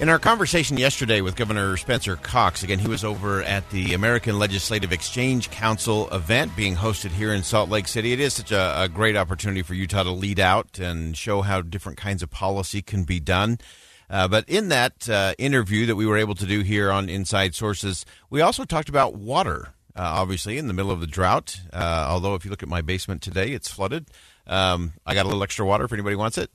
In our conversation yesterday with Governor Spencer Cox, again, he was over at the American Legislative Exchange Council event being hosted here in Salt Lake City. It is such a, a great opportunity for Utah to lead out and show how different kinds of policy can be done. Uh, but in that uh, interview that we were able to do here on Inside Sources, we also talked about water. Uh, obviously, in the middle of the drought. Uh, although, if you look at my basement today, it's flooded. Um, I got a little extra water if anybody wants it.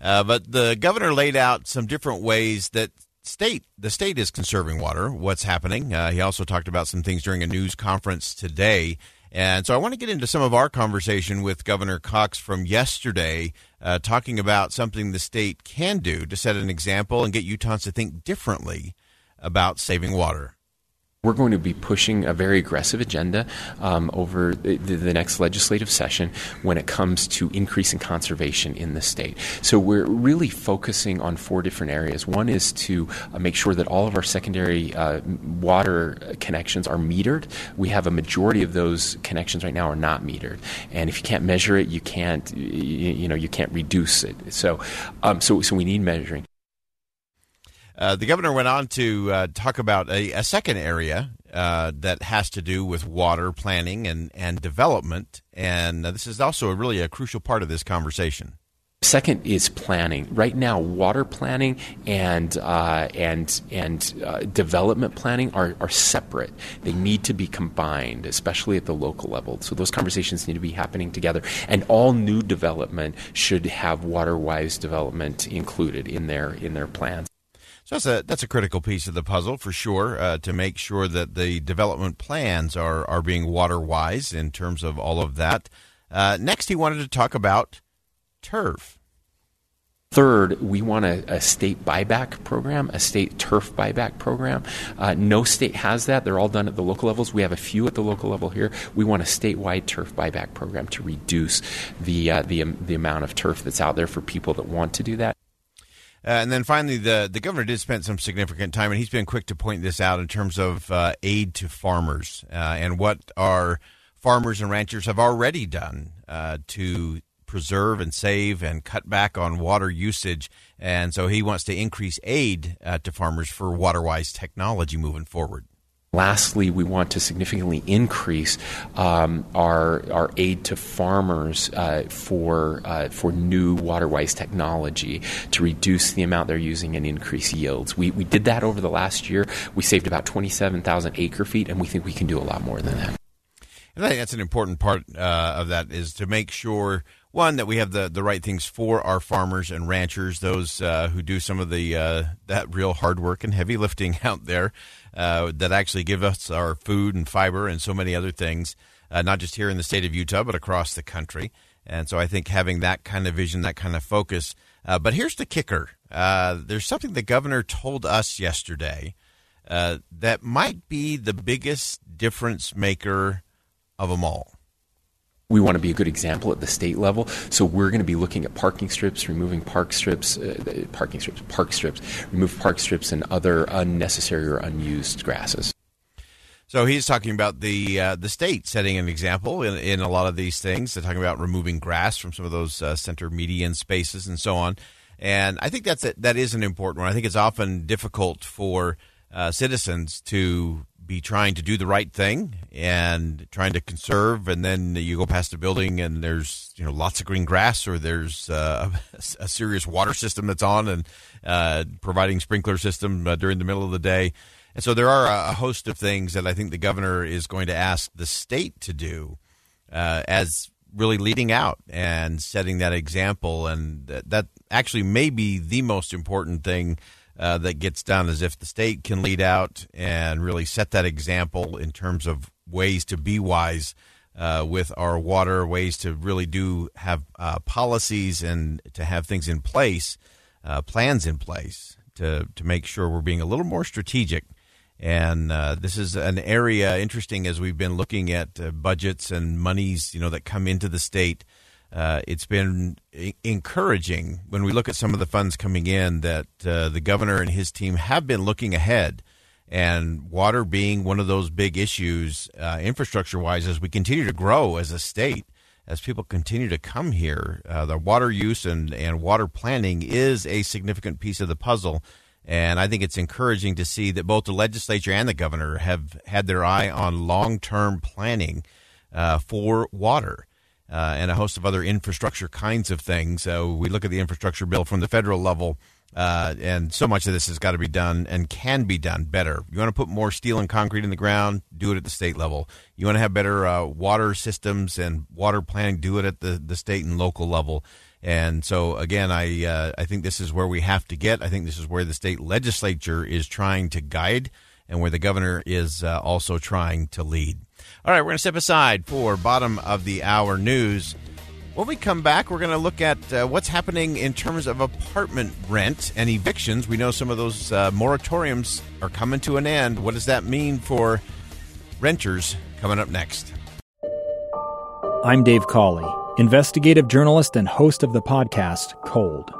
Uh, but the governor laid out some different ways that state the state is conserving water. What's happening? Uh, he also talked about some things during a news conference today. And so I want to get into some of our conversation with Governor Cox from yesterday, uh, talking about something the state can do to set an example and get Utahns to think differently about saving water. We're going to be pushing a very aggressive agenda um, over the, the, next legislative session when it comes to increasing conservation in the state. So we're really focusing on four different areas. One is to uh, make sure that all of our secondary uh, water connections are metered. We have a majority of those connections right now are not metered, and if you can't measure it, you can't you, you know you can't reduce it. So um, so so we need measuring. Uh, the governor went on to uh, talk about a, a second area uh, that has to do with water planning and, and development. And this is also a really a crucial part of this conversation. Second is planning. Right now, water planning and uh, and and uh, development planning are, are separate. They need to be combined, especially at the local level. So those conversations need to be happening together. And all new development should have water-wise development included in their in their plans. So that's a that's a critical piece of the puzzle for sure uh, to make sure that the development plans are are being water wise in terms of all of that. Uh, next, he wanted to talk about turf. Third, we want a, a, state buyback program, a state turf buyback program. Uh, no state has that. They're all done at the local levels. We have a few at the local level here. We want a statewide turf buyback program to reduce the uh, the, um, the amount of turf that's out there for people that want to do that. Uh, and then finally, the, the governor did spend some significant time, and he's been quick to point this out in terms of uh, aid to farmers uh, and what our farmers and ranchers have already done to preserve and save and cut back on water usage. And so he wants to increase aid uh, to farmers for water wise technology moving forward. Lastly, we want to significantly increase um, our, our aid to farmers uh, for, uh, for new waterwise technology to reduce the amount they're using and increase yields. We, we did that over the last year. We saved about 27,000 acre feet, and we think we can do a lot more than that. And I think that's an important part uh, of that is to make sure one that we have the, the right things for our farmers and ranchers, those uh, who do some of the uh, that real hard work and heavy lifting out there, uh, that actually give us our food and fiber and so many other things, uh, not just here in the state of Utah but across the country. And so I think having that kind of vision, that kind of focus. Uh, but here's the kicker: uh, there's something the governor told us yesterday that might be the biggest difference maker of them all we want to be a good example at the state level. So we're going to be looking at parking strips, removing park strips, uh, parking strips, park strips, remove park strips and other unnecessary or unused grasses. So he's talking about the uh, the state setting an example in, in a lot of these things. They're talking about removing grass from some of those uh, center median spaces and so on. And I think that's a, that is an important one. I think it's often difficult for uh, citizens to be trying to do the right thing and trying to conserve, and then you go past a building and there's you know lots of green grass, or there's uh, a, serious water system that's on and uh, providing sprinkler system uh, during the middle of the day. And so there are a, host of things that I think the governor is going to ask the state to do uh, as really leading out and setting that example. And that, that actually may be the most important thing uh, that gets done is if the state can lead out and really set that example in terms of ways to be wise uh, with our water, ways to really do have uh, policies and to have things in place, uh, plans in place to to make sure we're being a little more strategic. And uh, this is an area interesting as we've been looking at uh, budgets and monies, you know, that come into the state. Uh, it's been encouraging when we look at some of the funds coming in that the governor and his team have been looking ahead and water being one of those big issues, uh, infrastructure wise, as we continue to grow as a state, as people continue to come here, uh, the water use and, and water planning is a significant piece of the puzzle. And I think it's encouraging to see that both the legislature and the governor have had their eye on long term planning uh, for water. Uh, and a host of other infrastructure kinds of things. So we look at the infrastructure bill from the federal level uh, and so much of this has got to be done and can be done better. You want to put more steel and concrete in the ground, do it at the state level. You want to have better uh, water systems and water planning, do it at the, the state and local level. And so, again, I uh, I think this is where we have to get. I think this is where the state legislature is trying to guide, and where the governor is uh, also trying to lead. All right, we're going to step aside for bottom of the hour news. When we come back, we're going to look at uh, what's happening in terms of apartment rent and evictions. We know some of those uh, moratoriums are coming to an end. What does that mean for renters? Coming up next. I'm Dave Cawley, investigative journalist and host of the podcast Cold.